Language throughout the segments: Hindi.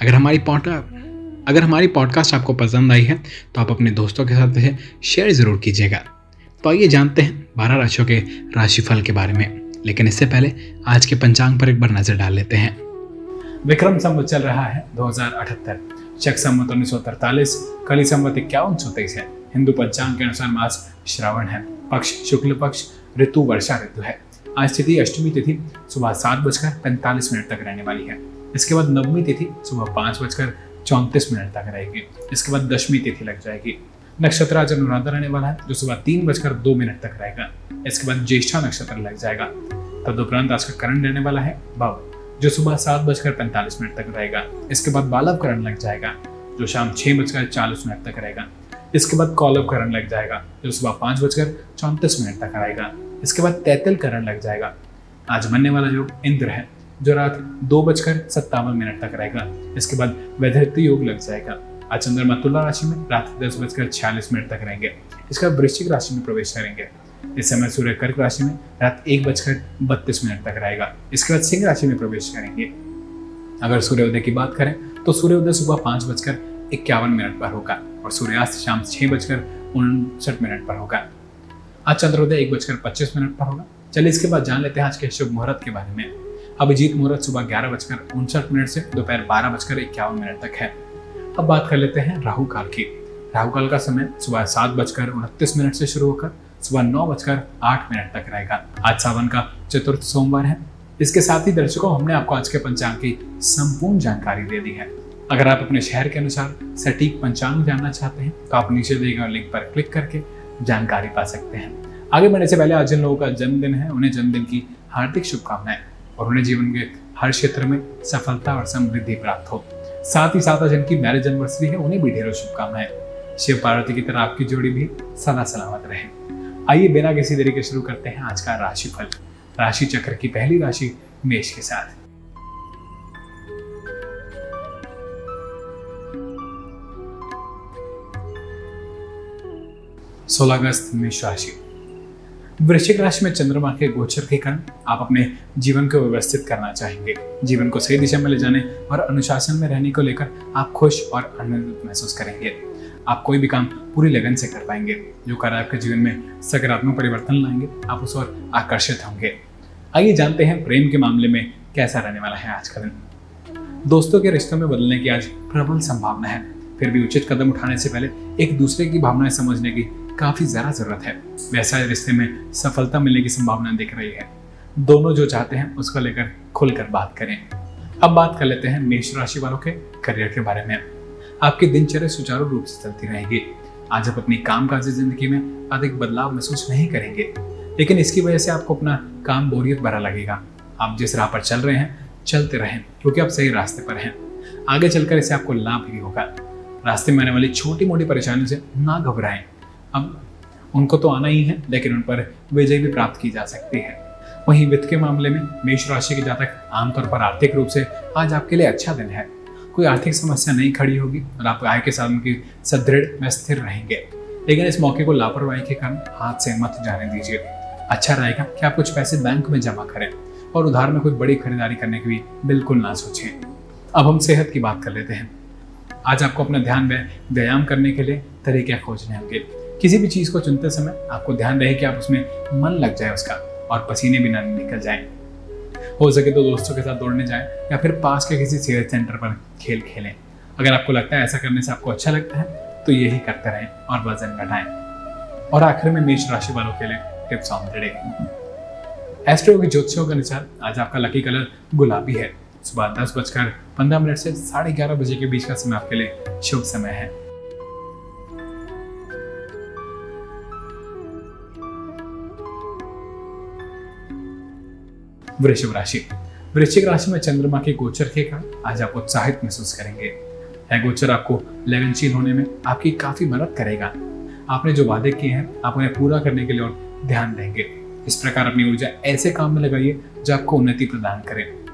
अगर हमारी पॉडकास्ट अगर हमारी पॉडकास्ट आपको पसंद आई है तो आप अपने दोस्तों के साथ इसे शेयर ज़रूर कीजिएगा। तो आइए जानते हैं बारह राशियों के राशिफल के बारे में। लेकिन इससे पहले आज के पंचांग पर एक बार नज़र डाल लेते हैं। विक्रम संवत चल रहा है दो हज़ार अठहत्तर। शक संवत उन्नीस सौ तरतालीस कली संवत इक्यावन सौ तेईस है। हिंदू पंचांग के अनुसार मास श्रावण है। पक्ष शुक्ल पक्ष, ऋतु वर्षा ऋतु है। आज तिथि अष्टमी तिथि, सुबह सात बजकर पैंतालीस मिनट तक रहने वाली है। इसके बाद नवमी तिथि, सुबह पाँच बजकर चौंतीस मिनट तक रहेगी। इसके बाद दशमी तिथि लग जाएगी। नक्षत्र आज अनुराधा रहने वाला है, जो सुबह तीन बजकर दो मिनट तक रहेगा। इसके बाद ज्येष्ठा नक्षत्र लग जाएगा। तदुपरांत आज का करण रहने वाला है भव जो सुबह सात बजकर पैंतालीस मिनट तक रहेगा। इसके बाद बालव करण लग जाएगा, जो शाम छह बजकर चालीस मिनट तक रहेगा। इसके बाद कौलव करण लग जाएगा, जो सुबह पाँच बजकर चौंतीस मिनट तक आएगा इसके बाद तैतल करण लग जाएगा। आज बनने वाला योग इंद्र है जो रात दो बजकर सत्तावन मिनट तक रहेगा। इसके बाद वैधृति योग लग जाएगा। आज चंद्रमा तुला राशि में रात दस बजकर छियालीस मिनट तक रहेंगे। इसका वृश्चिक राशि में प्रवेश करेंगे। इस समय सूर्य कर्क राशि में रात एक बजकर बत्तीस मिनट तक रहेगा। इसके बाद सिंह राशि में प्रवेश करेंगे। अगर सूर्योदय की बात करें तो सूर्योदय सुबह पाँच बजकर इक्यावन मिनट पर होगा और सूर्यास्त शाम छह बजकर उनसठ मिनट पर होगा। आज चंद्रोदय एक बजकर पच्चीस मिनट पर होगा। चलिए इसके बाद जान लेते हैं आज के शुभ मुहूर्त के बारे में। अभिजीत मुहूर्त सुबह ग्यारह बजकर उनसठ मिनट से दोपहर बारह बजकर इक्यावन मिनट तक है। अब बात कर लेते हैं राहु काल की। राहु काल का समय सुबह सात बजकर उनतीस मिनट से शुरू होकर सुबह नौ बजकर आठ मिनट तक रहेगा। आज सावन का चतुर्थ सोमवार है। इसके साथ ही दर्शकों, हमने आपको आज के पंचांग की संपूर्ण जानकारी दे दी है। अगर आप अपने शहर के अनुसार सटीक पंचांग जानना चाहते हैं तो आप नीचे दिए गए लिंक पर क्लिक करके जानकारी पा सकते हैं। आगे बढ़ने से पहले आज जिन लोगों का जन्मदिन है, उन्हें जन्मदिन की हार्दिक शुभकामनाएँ। और उन्हें जीवन के हर क्षेत्र में सफलता और समृद्धि प्राप्त हो। साथ ही साथ जिनकी मैरिज एनिवर्सरी है, उन्हें भी ढेरों शुभकामनाएँ। शिव पार्वती की तरह आपकी जोड़ी भी सदा सलामत रहे। आइए बिना किसी देरी के शुरू करते हैं आज का राशिफल। राशि चक्र की पहली राशि मेष के साथ। सोलह अगस्त मेष राशि। वृश्चिक राशि में चंद्रमा के गोचर के कारण आप अपने जीवन को व्यवस्थित करना चाहेंगे। जीवन को सही दिशा में ले जाने और अनुशासन में रहने को लेकर आप खुश और आनंदित महसूस करेंगे। आप कोई भी काम पूरी लगन से कर पाएँगे, जो कार्य आपके जीवन में सकारात्मक परिवर्तन लाएँगे, आप उस ओर आकर्षित होंगे। आइए जानते हैं प्रेम के मामले में कैसा रहने वाला है आज का दिन। दोस्तों के रिश्तों में बदलने की आज प्रबल संभावना है। फिर भी उचित कदम उठाने से पहले एक दूसरे की भावनाएँ समझने की काफ़ी ज़्यादा ज़रूरत है। वैसा रिश्ते में सफलता मिलने की संभावना दिख रही है। दोनों जो चाहते हैं, उसको लेकर खुलकर बात करें। अब बात कर लेते हैं मेष राशि वालों के करियर के बारे में। आपकी दिनचर्या सुचारू रूप से चलती रहेगी। आज आप अपनी कामकाजी ज़िंदगी में अधिक बदलाव महसूस नहीं करेंगे, लेकिन इसकी वजह से आपको अपना काम बोरियत भरा लगेगा। आप जिस राह पर चल रहे हैं, चलते रहें, क्योंकि आप सही रास्ते पर हैं। आगे चलकर इसे आपको लाभ ही होगा। रास्ते में आने वाली छोटी मोटी परेशानियों से ना घबराएँ। अब उनको तो आना ही है, लेकिन उन पर विजय भी प्राप्त की जा सकती है। वहीं वित्त के मामले में मेष राशि के जातक आमतौर पर आर्थिक रूप से आज आपके लिए अच्छा दिन है। कोई आर्थिक समस्या नहीं खड़ी होगी और आप आय के साधन की सदृढ़ व स्थिर रहेंगे। लेकिन इस मौके को लापरवाही के कारण हाथ से मत जाने दीजिए। अच्छा रहेगा कि आप कुछ पैसे बैंक में जमा करें और उधार में कोई बड़ी खरीदारी करने की भी बिल्कुल ना सोचें। अब हम सेहत की बात कर लेते हैं। आज आपको अपना ध्यान में व्यायाम करने के लिए तरीके खोजने होंगे। किसी भी चीज़ को चुनते समय आपको ध्यान रहे कि आप उसमें मन लग जाए उसका और पसीने भी ना निकल जाए। हो सके तो दोस्तों के साथ दौड़ने जाएँ या फिर पास के किसी सेहत सेंटर पर खेल खेलें। अगर आपको लगता है ऐसा करने से आपको अच्छा लगता है तो यही करते रहें और वज़न घटाएँ। और आखिर में मेष राशि वालों के लिए tips on the day. Astro की ज्योतिषों के अनुसार आज आपका लकी कलर गुलाबी है। सुबह दस बजकर पंद्रह मिनट से साढ़े ग्यारह बजे के बीच का समय आपके लिए शुभ समय है। वृषभ राशि। वृश्चिक राशि में चंद्रमा के गोचर के कारण आज आप उत्साहित महसूस करेंगे। यह गोचर आपको लगनशील होने में आपकी काफ़ी मदद करेगा। आपने जो वादे किए हैं, आप उन्हें पूरा करने के लिए और ध्यान देंगे। इस प्रकार अपनी ऊर्जा ऐसे काम में लगाइए जो आपको उन्नति प्रदान करे।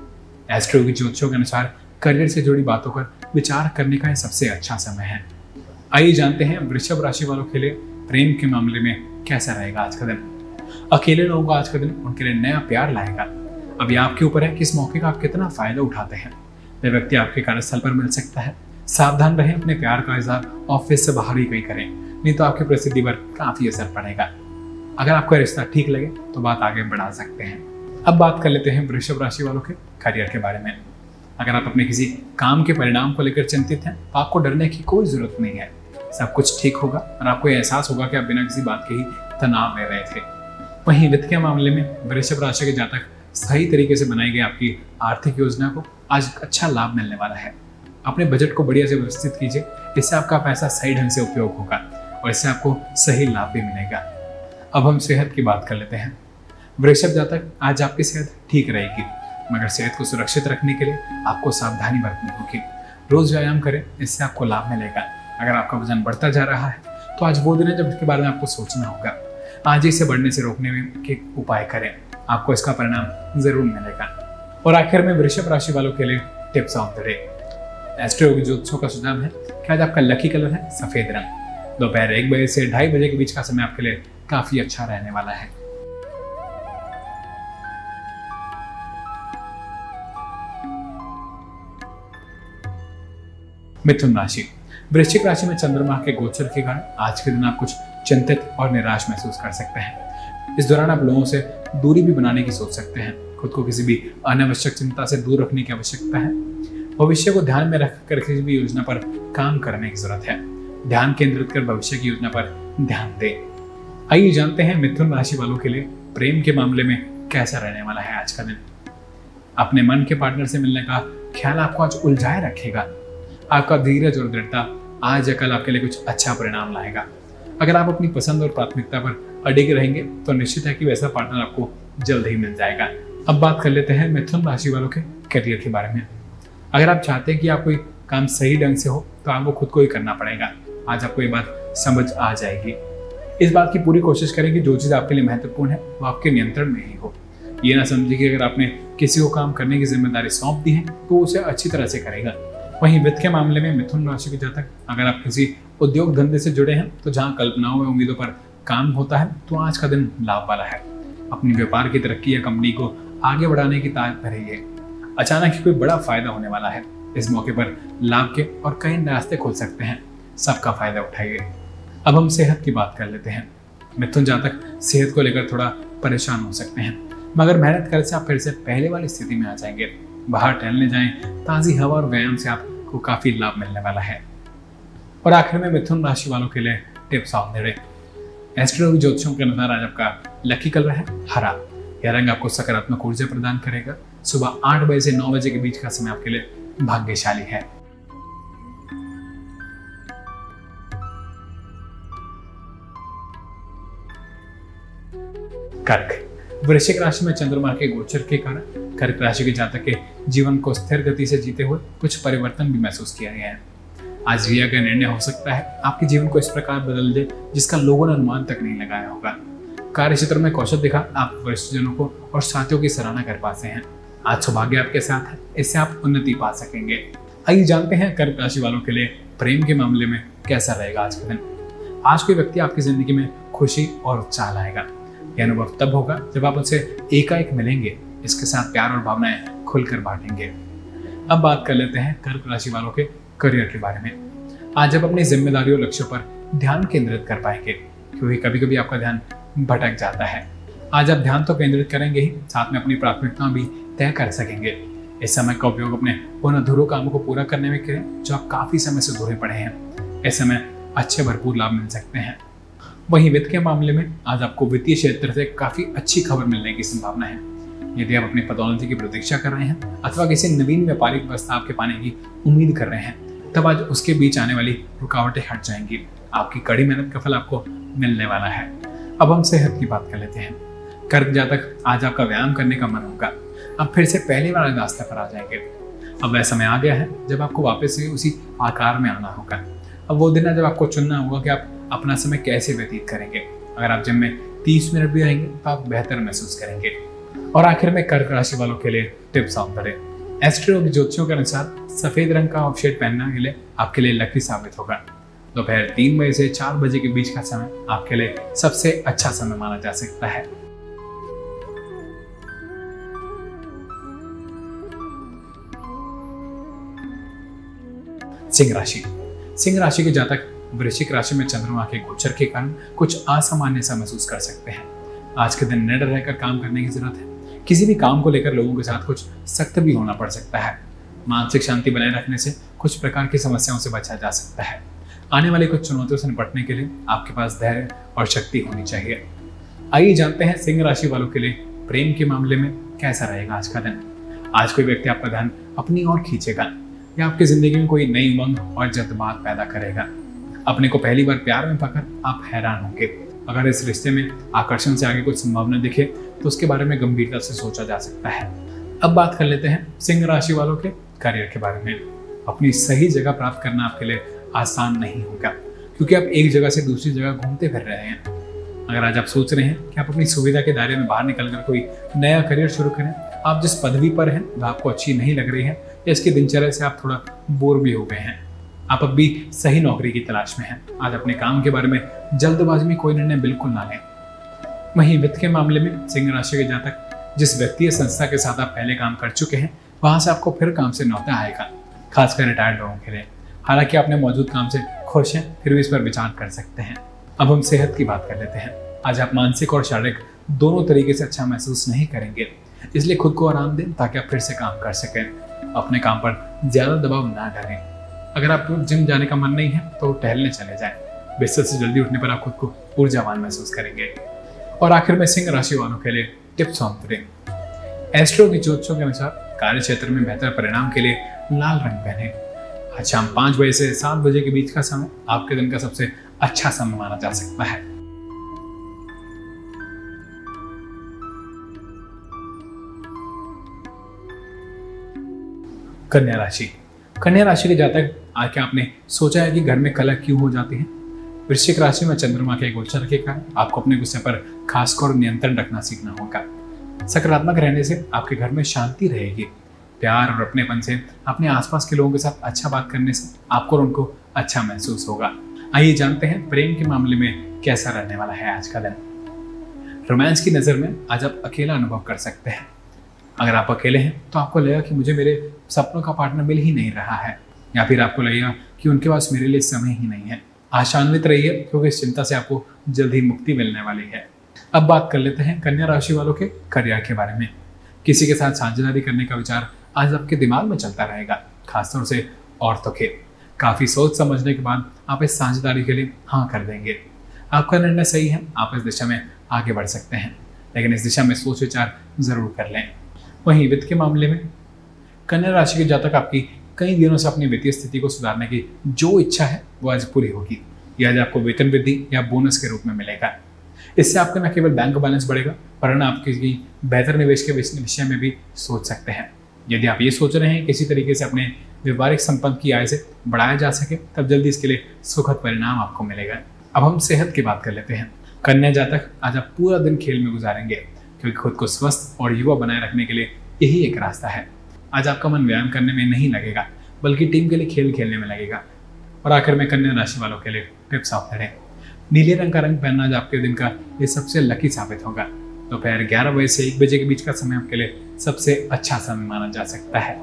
एस्ट्रो की ज्योतिषों के अनुसार करियर से जुड़ी बातों पर विचार करने का सबसे अच्छा समय है। आइए जानते हैं वृषभ राशि वालों के लिए प्रेम के मामले में कैसा रहेगा आज का दिन। अकेले लोगों का आज का दिन उनके लिए नया प्यार लाएगा। अभी आपके ऊपर है कि इस मौके का आप कितना फ़ायदा उठाते हैं। वह व्यक्ति आपके कार्यस्थल पर मिल सकता है। सावधान रहें, अपने प्यार का इजहार ऑफ़िस से बाहर ही कहीं करें, नहीं तो आपकी प्रसिद्धि पर काफ़ी असर पड़ेगा। अगर आपका रिश्ता ठीक लगे तो बात आगे बढ़ा सकते हैं। अब बात कर लेते हैं वृषभ राशि वालों के करियर के बारे में। अगर आप अपने किसी काम के परिणाम को लेकर चिंतित हैं तो आपको डरने की कोई ज़रूरत नहीं है। सब कुछ ठीक होगा और आपको एहसास होगा कि आप बिना किसी बात के ही तनाव ले रहे थे वहीं वित्त के मामले में वृषभ राशि के जातक सही तरीके से बनाई गई आपकी आर्थिक योजना को आज अच्छा लाभ मिलने वाला है। अपने बजट को बढ़िया से व्यवस्थित कीजिए, इससे आपका पैसा सही ढंग से उपयोग होगा और इससे आपको सही लाभ भी मिलेगा। अब हम सेहत की बात कर लेते हैं। वृषभ जातक, आज आपकी सेहत ठीक रहेगी, मगर सेहत को सुरक्षित रखने के लिए आपको सावधानी बरतनी होगी। रोज व्यायाम करें, इससे आपको लाभ मिलेगा। अगर आपका वज़न बढ़ता जा रहा है तो आज वो दिन है जब इसके बारे में आपको सोचना होगा। आज इसे बढ़ने से रोकने में के उपाय करें। आपको इसका परिणाम ज़रूर मिलेगा। और आखिर में वृषभ राशि वालों के लिए tips of the day. Astro ज्योतिषों का सुझाव है कि आज आपका लकी कलर है? सफ़ेद रंग। दोपहर एक बजे से ढाई बजे के बीच का समय आपके लिए काफ़ी अच्छा रहने वाला है। मिथुन राशि। वृश्चिक राशि में चंद्रमा के गोचर के कारण आज के दिन आप कुछ चिंतित और निराश महसूस कर सकते हैं। इस दौरान आप लोगों से दूरी भी बनाने की सोच सकते हैं। खुद को किसी भी अनावश्यक चिंता से दूर रखने की आवश्यकता है। भविष्य को ध्यान में रखकर किसी भी योजना पर काम करने की ज़रूरत है। ध्यान केंद्रित कर भविष्य की योजना पर ध्यान दें। आइए जानते हैं मिथुन राशि वालों के लिए प्रेम के मामले में कैसा रहने वाला है आज का दिन। अपने मन के पार्टनर से मिलने का ख्याल आपको आज उलझाए रखेगा। आपका धीरज और दृढ़ता आज या कल आपके लिए कुछ अच्छा परिणाम लाएगा। अगर आप अपनी पसंद और प्राथमिकता पर अडिग रहेंगे तो निश्चित है कि वैसा पार्टनर आपको जल्द ही मिल जाएगा। अब बात कर लेते हैं मिथुन राशि वालों के करियर के बारे में। अगर आप चाहते हैं कि आप कोई काम सही ढंग से हो तो आपको खुद को ही करना पड़ेगा। आज आपको ये बात समझ आ जाएगी। इस बात की पूरी कोशिश करें कि जो चीज़ आपके लिए महत्वपूर्ण है, वो आपके नियंत्रण में ही हो। ये ना समझिए कि अगर आपने किसी को काम करने की ज़िम्मेदारी सौंप दी है तो उसे अच्छी तरह से करेगा। वहीं वित्त के मामले में मिथुन राशि के जातक, अगर आप किसी उद्योग धंधे से जुड़े हैं तो जहाँ कल्पनाओं और उम्मीदों पर काम होता है तो आज का दिन लाभ वाला है। अपनी व्यापार की तरक्की या कंपनी को आगे बढ़ाने की ताकत रहिए अचानक ही कोई बड़ा फ़ायदा होने वाला है। इस मौके पर लाभ के और कई रास्ते खोल सकते हैं। सबका फ़ायदा उठाइए। अब हम सेहत की बात कर लेते हैं। मिथुन जातक सेहत को लेकर थोड़ा परेशान हो सकते हैं, मगर मेहनत करने से आप फिर से पहले वाली स्थिति में आ जाएँगे। बाहर टहलने जाएँ। ताज़ी हवा और व्यायाम से आपको काफ़ी लाभ मिलने वाला है। और आखिर में मिथुन राशि वालों के लिए tips of the day Astro ज्योतिषों के अनुसार आज आपका लकी कलर है, हरा। यह रंग आपको सकारात्मक ऊर्जा प्रदान करेगा। सुबह आठ बजे से नौ बजे के बीच का समय आपके लिए भाग्यशाली है। कर्क। वृश्चिक राशि में चंद्रमा के गोचर के कारण कर्क राशि के जातक के जीवन को स्थिर गति से जीते हुए कुछ परिवर्तन भी महसूस किया गया है। आज रिया का निर्णय हो सकता है, आपके जीवन को इस प्रकार बदल दे, जिसका लोगों ने अनुमान तक नहीं लगाया होगा। कार्य क्षेत्र में कौशल दिखा, आप वरिष्ठजनों को और साथियों की सराहना कर पाते हैं। आज सौभाग्य आपके साथ है, इससे आप उन्नति पा सकेंगे। आइए जानते हैं कर्क राशि वालों के लिए प्रेम के मामले में कैसा रहेगा आज का दिन। आज कोई व्यक्ति आपकी ज़िंदगी में खुशी और उत्साह लाएगा। यह अनुभव तब होगा जब आप उनसे एकाएक मिलेंगे इसके साथ प्यार और भावनाएँ खुलकर बांटेंगे। अब बात कर लेते हैं कर्क राशि वालों के करियर के बारे में। आज आप अपनी जिम्मेदारियों लक्ष्यों पर ध्यान केंद्रित कर पाएँगे, क्योंकि कभी कभी आपका ध्यान भटक जाता है। आज आप ध्यान तो केंद्रित करेंगे ही, साथ में अपनी प्राथमिकता भी तय कर सकेंगे। इस समय का उपयोग अपने उन अधूरों कामों को पूरा करने में करें, जो आप काफ़ी समय से धुरे पड़े हैं। इस समय अच्छे भरपूर लाभ मिल सकते हैं। वहीं वित्त के मामले में आज आपको वित्तीय क्षेत्र से काफ़ी अच्छी खबर मिलने की संभावना है। यदि आप अपनी पदोन्नति की प्रतीक्षा कर रहे हैं अथवा किसी नवीन व्यापारिक व्यवस्था आपके पाने की उम्मीद कर रहे हैं, तब आज उसके बीच आने वाली रुकावटें हट जाएँगी। आपकी कड़ी मेहनत का फल आपको मिलने वाला है। अब हम सेहत की बात कर लेते हैं। कर्क जातक आज आपका व्यायाम करने का मन होगा। अब फिर से पहले वाले रास्ते पर आ जाएँगे। अब वह समय आ गया है जब आपको वापस से उसी आकार में आना होगा। अब वो दिन है जब आपको चुनना होगा कि आप अपना समय कैसे व्यतीत करेंगे। अगर आप जिम में तीस मिनट भी रहेंगे तो आप बेहतर महसूस करेंगे। और आखिर में कर्क राशि वालों के लिए टिप्स ऑफ़ द एस्ट्रो ज्योतिषियों के अनुसार सफ़ेद रंग का ऑफशेड पहनना के लिए आपके लिए लकी साबित होगा। दोपहर तीन बजे से चार बजे के बीच का समय आपके लिए सबसे अच्छा समय माना जा सकता है। सिंह राशि। सिंह राशि के जातक वृश्चिक राशि में चंद्रमा के गोचर के कारण कुछ असामान्य सा महसूस कर सकते हैं। आज के दिन निडर रहकर काम करने की ज़रूरत है। किसी भी काम को लेकर लोगों के साथ कुछ सख्त भी होना पड़ सकता है। मानसिक शांति बनाए रखने से कुछ प्रकार की समस्याओं से बचा जा सकता है। आने वाली कुछ चुनौतियों से निपटने के लिए आपके पास धैर्य और शक्ति होनी चाहिए। आइए जानते हैं सिंह राशि वालों के लिए प्रेम के मामले में कैसा रहेगा आज का दिन। आज कोई व्यक्ति आपका ध्यान अपनी ओर खींचेगा या आपकी ज़िंदगी में कोई नई उमंग और जज्बात पैदा करेगा। अपने को पहली बार प्यार में पाकर आप हैरान होंगे। अगर इस रिश्ते में आकर्षण से आगे कुछ संभावना दिखे तो उसके बारे में गंभीरता से सोचा जा सकता है। अब बात कर लेते हैं सिंह राशि वालों के करियर के बारे में। अपनी सही जगह प्राप्त करना आपके लिए आसान नहीं होगा, क्योंकि आप एक जगह से दूसरी जगह घूमते फिर रहे हैं। अगर आज आप सोच रहे हैं कि आप अपनी सुविधा के दायरे में बाहर निकलकर कोई नया करियर शुरू करें, आप जिस पदवी पर हैं, वह आपको अच्छी नहीं लग रही है, या इसकी दिनचर्या से आप थोड़ा बोर भी हो गए हैं। आप अब भी सही नौकरी की तलाश में हैं। आज अपने काम के बारे में जल्दबाजी में कोई निर्णय बिल्कुल ना लें। वहीं वित्त के मामले में सिंह राशि के जातक, जिस व्यक्ति या संस्था के साथ आप पहले काम कर चुके हैं, वहाँ से आपको फिर काम से नौता आएगा, खासकर रिटायर्ड लोगों के लिए। हालाँकि अपने मौजूद काम से खुश हैं, फिर भी इस पर विचार कर सकते हैं। अब हम सेहत की बात कर लेते हैं। आज आप मानसिक और शारीरिक दोनों तरीके से अच्छा महसूस नहीं करेंगे, इसलिए खुद को आराम दें ताकि आप फिर से काम कर सकें। अपने काम पर ज़्यादा दबाव ना डालें। अगर आपको जिम जाने का मन नहीं है तो टहलने चले जाएँ। बिस्तर से जल्दी उठने पर आप खुद को ऊर्जावान महसूस करेंगे। और आखिर में सिंह राशि वालों के लिए टिप्स ऑन द एस्ट्रो की ज्योतिषों के अनुसार कार्य क्षेत्र में बेहतर परिणाम के लिए लाल रंग पहने। आज शाम पाँच बजे से सात बजे के बीच का समय आपके दिन का सबसे अच्छा समय माना जा सकता है। कन्या राशि। कन्या राशि के जातक, आज आपने सोचा है कि घर में कलह क्यों हो जाती है? वृश्चिक राशि में चंद्रमा के गोचर के कारण आपको अपने गुस्से पर खासकर नियंत्रण रखना सीखना होगा। सकारात्मक रहने से आपके घर में शांति रहेगी। प्यार और अपनेपन से अपने आसपास के लोगों के साथ अच्छा बात करने से आपको और उनको अच्छा महसूस होगा। आइए जानते हैं प्रेम के मामले में कैसा रहने वाला है आज का दिन। रोमांस की नज़र में आज आप अकेला अनुभव कर सकते हैं। अगर आप अकेले हैं तो आपको लगेगा कि मुझे मेरे सपनों का पार्टनर मिल ही नहीं रहा है, या फिर आपको लगेगा कि उनके पास मेरे लिए समय ही नहीं है। आशान्वित रहिए, क्योंकि इस चिंता से आपको जल्द ही मुक्ति मिलने वाली है। अब बात कर लेते हैं कन्या राशि वालों के करियर के बारे में। किसी के साथ साझेदारी करने का विचार आज आपके दिमाग में चलता रहेगा, खासतौर से औरतों के। काफ़ी सोच समझने के बाद आप इस साझेदारी के लिए हाँ कर देंगे। आपका निर्णय सही है, आप इस दिशा में आगे बढ़ सकते हैं, लेकिन इस दिशा में सोच विचार ज़रूर कर लें। वहीं वित्त के मामले में कन्या राशि के जातक आपकी कई दिनों से अपनी वित्तीय स्थिति को सुधारने की जो इच्छा है, वो आज पूरी होगी। यह आज आपको वेतन वृद्धि या बोनस के रूप में मिलेगा। इससे आपका न केवल बैंक बैलेंस बढ़ेगा, वरन आप किसी बेहतर निवेश के विषय में भी सोच सकते हैं। यदि आप ये सोच रहे हैं किसी तरीके से अपने व्यवहारिक संपत्ति की आय से बढ़ाया जा सके, तब जल्दी इसके लिए सुखद परिणाम आपको मिलेगा। अब हम सेहत की बात कर लेते हैं। कन्या जातक आज आप पूरा दिन खेल में गुजारेंगे, क्योंकि खुद को स्वस्थ और युवा बनाए रखने के लिए यही एक रास्ता है। आज आपका मन व्यायाम करने में नहीं लगेगा, बल्कि टीम के लिए खेल खेलने में लगेगा। और आखिर में कन्या राशि वालों के लिए टिप्स ऑफ़ द नीले रंग का रंग पहनना आज आपके दिन का ये सबसे लकी साबित होगा। दोपहर तो ग्यारह बजे से एक बजे के बीच का समय आपके लिए सबसे अच्छा समय माना जा सकता है।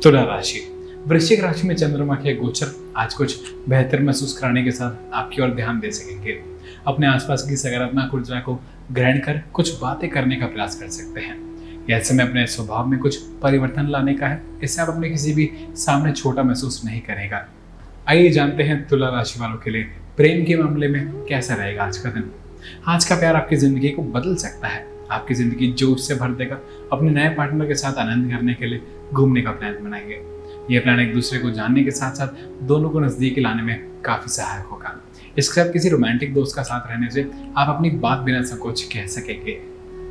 तुला राशि। वृश्चिक राशि में चंद्रमा के गोचर आज कुछ बेहतर महसूस कराने के साथ आपकी ओर ध्यान दे सकेंगे। अपने आसपास की सकारात्मक ऊर्जा को ग्रहण कर कुछ बातें करने का प्रयास कर सकते हैं। यह समय अपने स्वभाव में कुछ परिवर्तन लाने का है। इससे आप अपने किसी भी सामने छोटा महसूस नहीं करेगा। आइए जानते हैं तुला राशि वालों के लिए प्रेम के मामले में कैसा रहेगा आज का दिन। आज का प्यार आपकी ज़िंदगी को बदल सकता है। आपकी ज़िंदगी जोश से भर देगा। अपने नए पार्टनर के साथ आनंद करने के लिए घूमने का प्लान बनाएँगे। ये प्लान एक दूसरे को जानने के साथ साथ दोनों को नज़दीक लाने में काफ़ी सहायक होगा। इसके साथ किसी रोमांटिक दोस्त का साथ रहने से आप अपनी बात बिना संकोच कह सकेंगे।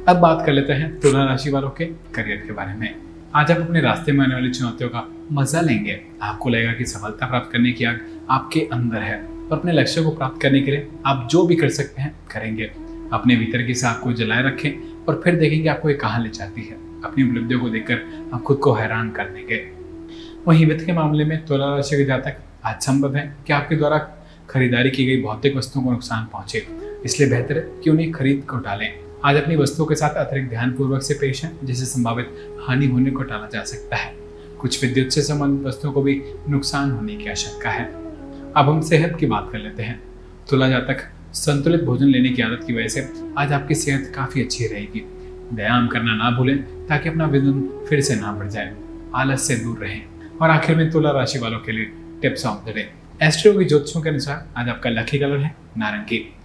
अब बात कर लेते हैं तुला राशि वालों के करियर के बारे में। आज आप अपने रास्ते में आने वाली चुनौतियों का मज़ा लेंगे। आपको लगेगा कि सफलता प्राप्त करने की आग आपके अंदर है और अपने लक्ष्य को प्राप्त करने के लिए आप जो भी कर सकते हैं करेंगे। अपने भीतर की साख को जलाए रखें और फिर देखेंगे आपको ये कहाँ ले जाती है। अपनी उपलब्धियों को देखकर आप खुद को हैरान कर देंगे। वहीं वित्त के मामले में तुला राशि के जातक आज संभव है कि आपके द्वारा खरीदारी की गई भौतिक वस्तुओं को नुकसान पहुँचे। इसलिए बेहतर है कि उन्हें खरीद को टालें आज अपनी वस्तुओं के साथ अतिरिक्त ध्यानपूर्वक से पेश है जिससे संभावित हानि होने को टाला जा सकता है। कुछ विद्युत से संबंधित वस्तुओं को भी नुकसान होने की आशंका है। अब हम सेहत की बात कर लेते हैं। तुला जातक संतुलित भोजन लेने की आदत की वजह से आज आपकी सेहत काफ़ी अच्छी रहेगी। व्यायाम करना ना भूलें, ताकि अपना वज़न फिर से ना बढ़ जाए। आलस से दूर रहें। और आखिर में तुला राशि वालों के लिए tips of the day. Astro की ज्योतिषों के अनुसार आज आपका लकी कलर है, नारंगी।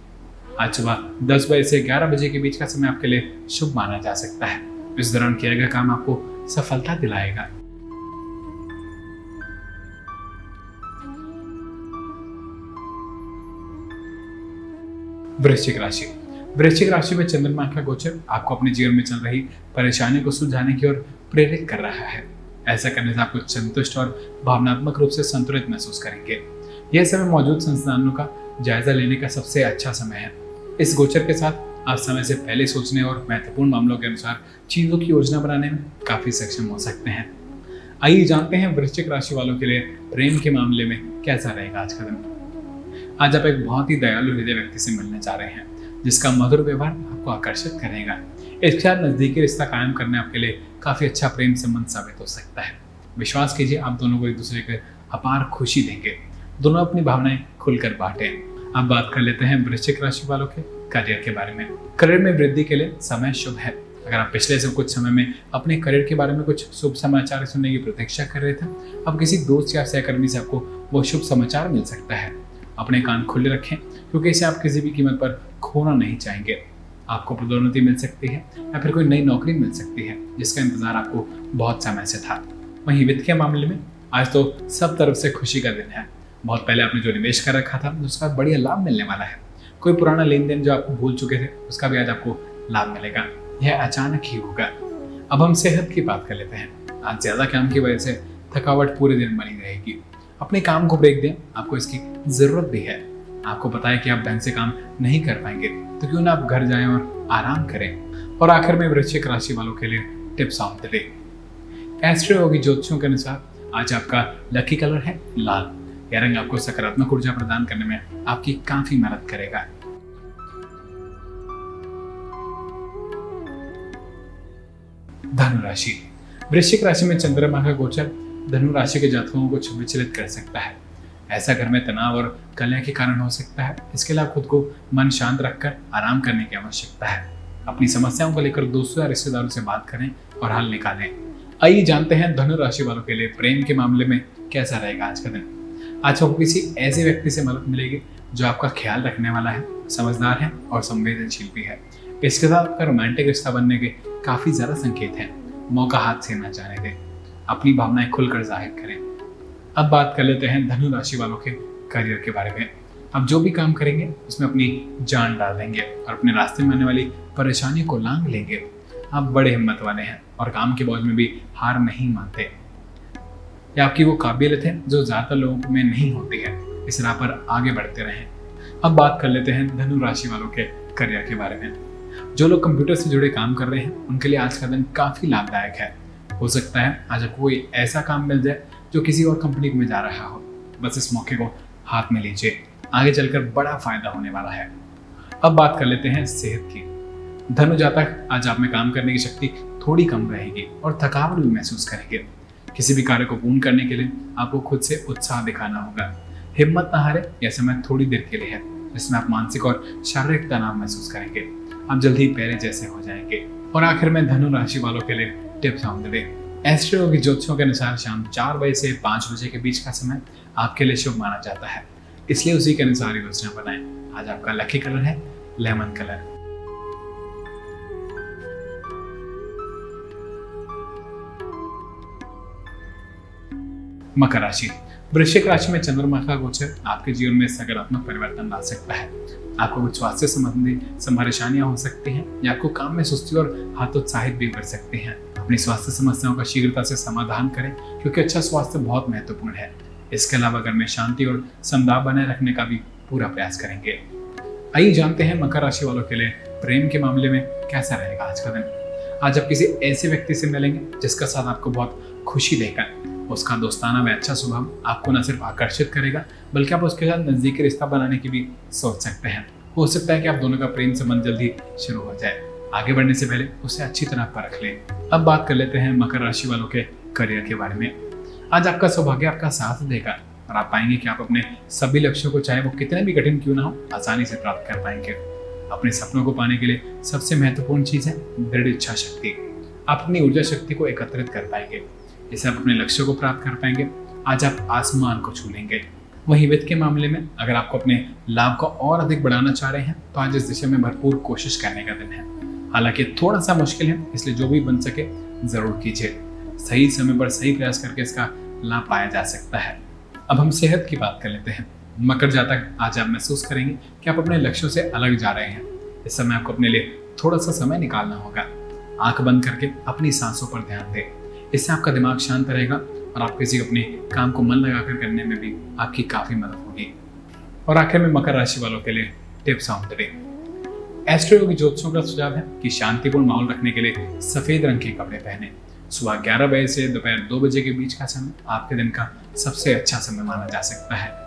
आज सुबह दस बजे से ग्यारह बजे के बीच का समय आपके लिए शुभ माना जा सकता है। इस दौरान किया गया काम आपको सफलता दिलाएगा। वृश्चिक राशि। वृश्चिक राशि में चंद्रमा का गोचर आपको अपने जीवन में चल रही परेशानी को सुलझाने की ओर प्रेरित कर रहा है। ऐसा करने से आप कुछ संतुष्ट और भावनात्मक रूप से संतुलित महसूस करेंगे। यह समय मौजूद संस्थानों का जायजा लेने का सबसे अच्छा समय है। इस गोचर के साथ आप समय से पहले सोचने और महत्वपूर्ण मामलों के अनुसार चीज़ों की योजना बनाने में काफ़ी सक्षम हो सकते हैं। आइए जानते हैं वृश्चिक राशि वालों के लिए प्रेम के मामले में कैसा रहेगा आज का दिन। आज आप एक बहुत ही दयालु हृदय व्यक्ति से मिलने जा रहे हैं, जिसका मधुर व्यवहार आपको आकर्षित करेगा। इसके साथ नजदीकी रिश्ता कायम करने आपके लिए काफ़ी अच्छा प्रेम संबंध साबित हो सकता है। विश्वास कीजिए, आप दोनों को एक दूसरे को अपार खुशी देंगे। दोनों अपनी भावनाएँ खुलकर बांटें। अब बात कर लेते हैं वृश्चिक राशि वालों के करियर के बारे में। करियर में वृद्धि के लिए समय शुभ है। अगर आप पिछले से कुछ समय में अपने करियर के बारे में कुछ शुभ समाचार सुनने की प्रतीक्षा कर रहे थे, अब किसी दोस्त या सहकर्मी से आपको वो शुभ समाचार मिल सकता है। अपने कान खुले रखें, क्योंकि इसे आप किसी भी कीमत पर खोना नहीं चाहेंगे। आपको पदोन्नति मिल सकती है या फिर कोई नई नौकरी मिल सकती है, जिसका इंतज़ार आपको बहुत समय से था। वहीं वित्त के मामले में आज तो सब तरफ़ से खुशी का दिन है। बहुत पहले आपने जो निवेश कर रखा था, उसका बढ़िया लाभ मिलने वाला है। कोई पुराना लेन देन जो आप भूल चुके थे, उसका भी आज आपको लाभ मिलेगा। यह अचानक ही होगा। अब हम सेहत की बात कर लेते हैं। आज ज़्यादा काम की वजह से थकावट पूरे दिन बनी रहेगी। अपने काम को ब्रेक दें, आपको इसकी ज़रूरत भी है। आपको पता है कि आप ढंग से काम नहीं कर पाएँगे। तो क्यों ना आप घर जाएँ और आराम करें? और आखिर में वृश्चिक राशि वालों के लिए tips of the day. Astroyogi ज्योतिषों के अनुसार, आज आपका लकी कलर है, लाल। यह रंग आपको सकारात्मक ऊर्जा प्रदान करने में आपकी काफ़ी मदद करेगा। धनु राशि वृश्चिक राशि में चंद्रमा का गोचर धनु राशि के जातकों को विचलित कर सकता है। ऐसा घर में तनाव और कल्याण के कारण हो सकता है। इसके अलावा खुद को मन शांत रखकर आराम करने की आवश्यकता है। अपनी समस्याओं को लेकर दोस्तों या रिश्तेदारों से बात करें और हल निकालें। आइए जानते हैं धनु राशि वालों के लिए प्रेम के मामले में कैसा रहेगा आज का दिन। आज आपको किसी ऐसे व्यक्ति से मदद मिलेगी जो आपका ख्याल रखने वाला है, समझदार है और संवेदनशील भी है। इसके साथ आपका रोमांटिक रिश्ता बनने के काफ़ी ज़्यादा संकेत हैं। मौका हाथ से ना जाने दें। अपनी भावनाएँ खुलकर ज़ाहिर करें। अब बात कर लेते हैं धनु राशि वालों के करियर के बारे में। अब जो भी काम करेंगे, उसमें अपनी जान डाल देंगे और अपने रास्ते में आने वाली परेशानी को लांग लेंगे। आप बड़े हिम्मत वाले हैं और काम के बोझ में भी हार नहीं मानते। या आपकी वो काबिलियत है जो ज़्यादातर लोगों में नहीं होती है। इस राह पर आगे बढ़ते रहें। अब बात कर लेते हैं धनु राशि वालों के करियर के बारे में। जो लोग कंप्यूटर से जुड़े काम कर रहे हैं, उनके लिए आज का दिन काफ़ी लाभदायक है। हो सकता है आज आपको कोई ऐसा काम मिल जाए जो किसी और कंपनी में जा रहा हो। बस इस मौके को हाथ में लीजिए। आगे चलकर बड़ा फ़ायदा होने वाला है। अब बात कर लेते हैं सेहत की। धनु जातक आज आप में काम करने की शक्ति थोड़ी कम रहेगी और थकावट भी महसूस करेंगे। किसी भी कार्य को पूर्ण करने के लिए आपको खुद से उत्साह दिखाना होगा। हिम्मत न हारे यह समय थोड़ी देर के लिए है, जिसमें आप मानसिक और शारीरिक तनाव महसूस करेंगे। आप जल्दी पहले जैसे हो जाएँगे। और आखिर में धनु राशि वालों के लिए टिप्स ऑन द। एस्ट्रो की ज्योतिषों के अनुसार शाम चार बजे से पाँच बजे के बीच का समय आपके लिए शुभ माना जाता है। इसलिए उसी के अनुसार योजना बनाएँ। आज आपका लकी कलर है लेमन कलर मकर राशि। वृश्चिक राशि में चंद्रमा का गोचर आपके जीवन में सकारात्मक परिवर्तन ला सकता है। आपको कुछ स्वास्थ्य संबंधी परेशानियाँ हो सकती हैं या आपको काम में सुस्ती और हतोत्साहित भी कर सकते हैं। अपनी स्वास्थ्य समस्याओं का शीघ्रता से समाधान करें, क्योंकि अच्छा स्वास्थ्य बहुत महत्वपूर्ण है। इसके अलावा घर में शांति और समदाव बनाए रखने का भी पूरा प्रयास करेंगे। आइए जानते हैं मकर राशि वालों के लिए प्रेम के मामले में कैसा रहेगा आज का दिन। आज आप किसी ऐसे व्यक्ति से मिलेंगे जिसका साथ आपको बहुत खुशी देगा। उसका दोस्ताना व अच्छा स्वभाव आपको न सिर्फ़ आकर्षित करेगा, बल्कि आप उसके साथ नजदीकी रिश्ता बनाने की भी सोच सकते हैं। हो सकता है कि आप दोनों का प्रेम संबंध जल्दी शुरू हो जाए। आगे बढ़ने से पहले उसे अच्छी तरह परख लें। अब बात कर लेते हैं मकर राशि वालों के करियर के बारे में। आज आपका सौभाग्य आपका साथ देगा और आप पाएँगे कि आप अपने सभी लक्ष्यों को, चाहे वो कितने भी कठिन क्यों ना हो, आसानी से प्राप्त कर पाएँगे। अपने सपनों को पाने के लिए सबसे महत्वपूर्ण चीज़ है दृढ़ इच्छा शक्ति। आप अपनी ऊर्जा शक्ति को एकत्रित कर पाएँगे। इससे आप अपने लक्ष्यों को प्राप्त कर पाएँगे। आज आप आसमान को छू लेंगे। वहीं वित्त के मामले में अगर आपको अपने लाभ को और अधिक बढ़ाना चाह रहे हैं तो आज इस दिशा में भरपूर कोशिश करने का दिन है। हालाँकि थोड़ा सा मुश्किल है, इसलिए जो भी बन सके ज़रूर कीजिए। सही समय पर सही प्रयास करके इसका लाभ पाया जा सकता है। अब हम सेहत की बात कर लेते हैं। मकर जातक आज आप महसूस करेंगे कि आप अपने लक्ष्यों से अलग जा रहे हैं। इस समय आपको अपने लिए थोड़ा सा समय निकालना होगा। आँख बंद करके अपनी सांसों पर ध्यान दें। इससे आपका दिमाग शांत रहेगा और आप किसी अपने काम को मन लगाकर करने में भी आपकी काफ़ी मदद होगी। और आखिर में मकर राशि वालों के लिए tips on the day. Astroyogi ज्योतिषों का सुझाव है कि शांतिपूर्ण माहौल रखने के लिए सफ़ेद रंग के कपड़े पहने। सुबह 11 बजे से दोपहर दो बजे के बीच का समय आपके दिन का सबसे अच्छा समय माना जा सकता है।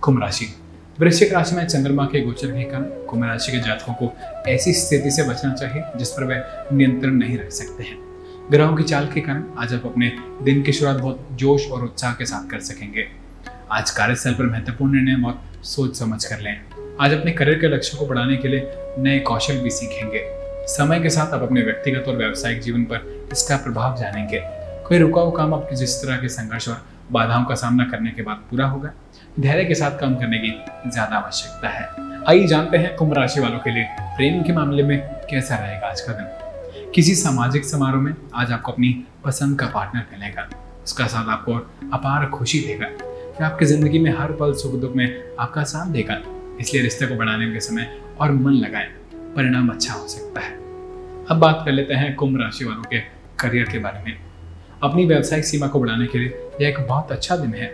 कुंभ राशि। वृश्चिक राशि में चंद्रमा के गोचर के कारण कुंभ राशि के जातकों को ऐसी स्थिति से बचना चाहिए जिस पर वे नियंत्रण नहीं रख सकते हैं। ग्रहों की चाल के कारण आज आप अपने दिन की शुरुआत बहुत जोश और उत्साह के साथ कर सकेंगे। आज कार्यस्थल पर महत्वपूर्ण निर्णय बहुत सोच समझ कर लें। आज अपने करियर के लक्ष्य को बढ़ाने के लिए नए कौशल भी सीखेंगे। समय के साथ आप अपने व्यक्तिगत और व्यावसायिक जीवन पर इसका प्रभाव जानेंगे। कोई रुका हुआ काम आपकी जिस तरह के संघर्ष और बाधाओं का सामना करने के बाद पूरा होगा, धैर्य के साथ काम करने की ज़्यादा आवश्यकता है। आइए जानते हैं कुंभ राशि वालों के लिए प्रेम के मामले में कैसा रहेगा आज का दिन। किसी सामाजिक समारोह में आज आपको अपनी पसंद का पार्टनर मिलेगा। उसका साथ आपको अपार खुशी देगा। कि आपकी ज़िंदगी में हर पल सुख दुख में आपका साथ देगा। इसलिए रिश्ते को बढ़ाने के समय और मन लगाए। परिणाम अच्छा हो सकता है। अब बात कर लेते हैं कुंभ राशि वालों के करियर के बारे में। अपनी व्यावसायिक सीमा को बढ़ाने के लिए यह एक बहुत अच्छा दिन है।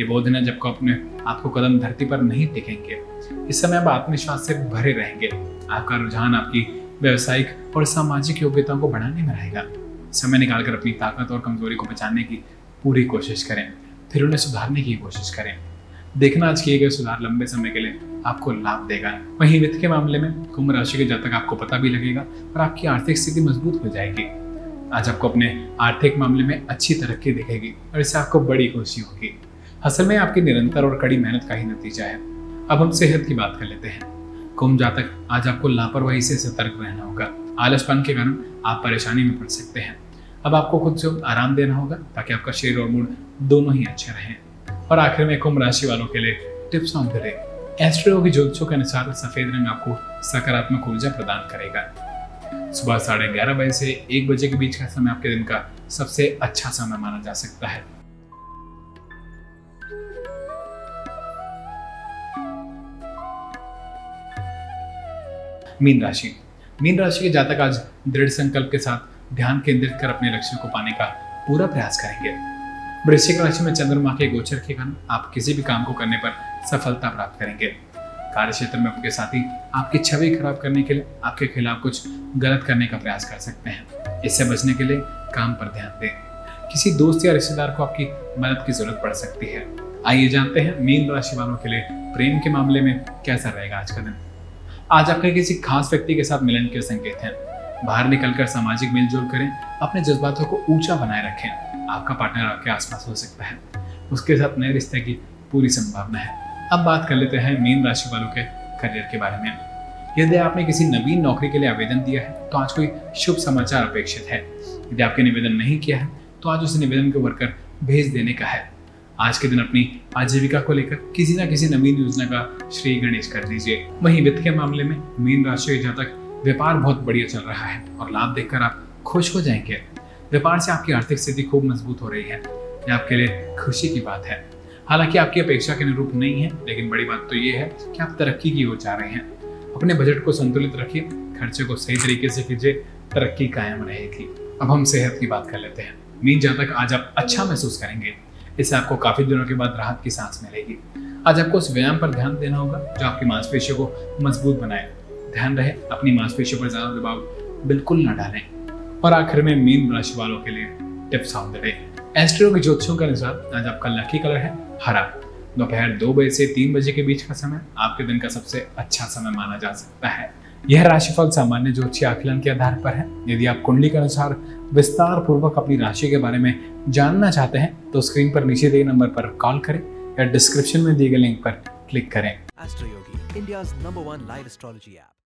ये वो दिन है जब अपने आपको कदम धरती पर नहीं टिकेंगे। इस समय आप आत्मविश्वास से भरे रहेंगे। आपका रुझान आपकी व्यवसायिक और सामाजिक योग्यताओं को बढ़ाने में रहेगा। समय निकालकर अपनी ताकत और कमज़ोरी को बचाने की पूरी कोशिश करें। फिर उन्हें सुधारने की कोशिश करें। देखना आज किए गए सुधार लंबे समय के लिए आपको लाभ देगा। वहीं वित्त के मामले में कुंभ राशि के जातक आपको पता भी लगेगा और आपकी आर्थिक स्थिति मज़बूत हो जाएगी। आज आपको अपने आर्थिक मामले में अच्छी तरक्की दिखेगी और इससे आपको बड़ी खुशी होगी। असल में आपकी निरंतर और कड़ी मेहनत का ही नतीजा है। अब हम सेहत की बात कर लेते हैं। कुंभ जातक आज आपको लापरवाही से सतर्क रहना होगा। आलसपन के कारण आप परेशानी में पड़ सकते हैं। अब आपको खुद से आराम देना होगा ताकि आपका शरीर और मूड दोनों ही अच्छे रहें। और आखिर में कुंभ राशि वालों के लिए टिप्स ऑन द एस्ट्रो की ज्योतिषों के अनुसार सफ़ेद रंग आपको सकारात्मक ऊर्जा प्रदान करेगा। सुबह साढ़े ग्यारह बजे से एक बजे के बीच का समय आपके दिन का सबसे अच्छा समय माना जा सकता है। मीन राशि। मीन राशि के जातक आज दृढ़ संकल्प के साथ ध्यान केंद्रित कर अपने लक्ष्य को पाने का पूरा प्रयास करेंगे। वृश्चिक राशि में चंद्रमा के गोचर के कारण आप किसी भी काम को करने पर सफलता प्राप्त करेंगे। कार्य क्षेत्र में आपके साथी आपकी छवि खराब करने के लिए आपके खिलाफ कुछ गलत करने का प्रयास कर सकते हैं। इससे बचने के लिए काम पर ध्यान दें। किसी दोस्त या रिश्तेदार को आपकी मदद की ज़रूरत पड़ सकती है। आइए जानते हैं मीन राशि वालों के लिए प्रेम के मामले में कैसा रहेगा आज का दिन। आज आपके किसी खास व्यक्ति के साथ मिलन के संकेत हैं। बाहर निकलकर सामाजिक मिलजुल करें, अपने जज्बातों को ऊँचा बनाए रखें। आपका पार्टनर आपके आसपास हो सकता है। उसके साथ नए रिश्ते की पूरी संभावना है। अब बात कर लेते हैं मीन राशि वालों के करियर के बारे में। यदि आपने किसी नवीन नौकरी के लिए आवेदन दिया है तो आज कोई शुभ समाचार अपेक्षित है। यदि आपके निवेदन नहीं किया है तो आज उस निवेदन को भरकर भेज देने का है। आज के दिन अपनी आजीविका को लेकर किसी न किसी नवीन योजना का श्री गणेश कर दीजिए। वहीं वित्त के मामले में मीन राशि के जातक व्यापार बहुत बढ़िया चल रहा है और लाभ देखकर आप खुश हो जाएँगे। व्यापार से आपकी आर्थिक स्थिति खूब मज़बूत हो रही है। यह आपके लिए खुशी की बात है। हालाँकि आपकी अपेक्षा के अनुरूप नहीं है, लेकिन बड़ी बात तो ये है कि आप तरक्की की ओर जा रहे हैं। अपने बजट को संतुलित रखिए, खर्चे को सही तरीके से कीजिए, तरक्की कायम रहेगी। अब हम सेहत की बात कर लेते हैं। मीन तक आज आप अच्छा महसूस करेंगे। इससे आपको काफ़ी दिनों के बाद राहत की सांस मिलेगी। आज आपको उस व्यायाम पर ध्यान देना होगा, जो आपकी मांसपेशियों को मज़बूत बनाए। ध्यान रहे, अपनी मांसपेशियों पर ज़्यादा दबाव बिल्कुल न डालें। और आखिर में मीन राशि वालों के लिए tips on the day Astro के ज्योतिषों के अनुसार आज आपका लकी कलर है, हरा। दोपहर दो बजे से तीन बजे के बीच का समय आपके दिन का सबसे अच्छा समय माना जा सकता है। यह राशिफल सामान्य ज्योतिषी आकलन के आधार पर है। यदि आप कुंडली के अनुसार विस्तार पूर्वक अपनी राशि के बारे में जानना चाहते हैं तो स्क्रीन पर नीचे दिए नंबर पर कॉल करें या डिस्क्रिप्शन में दिए गए लिंक पर क्लिक करें astrology app.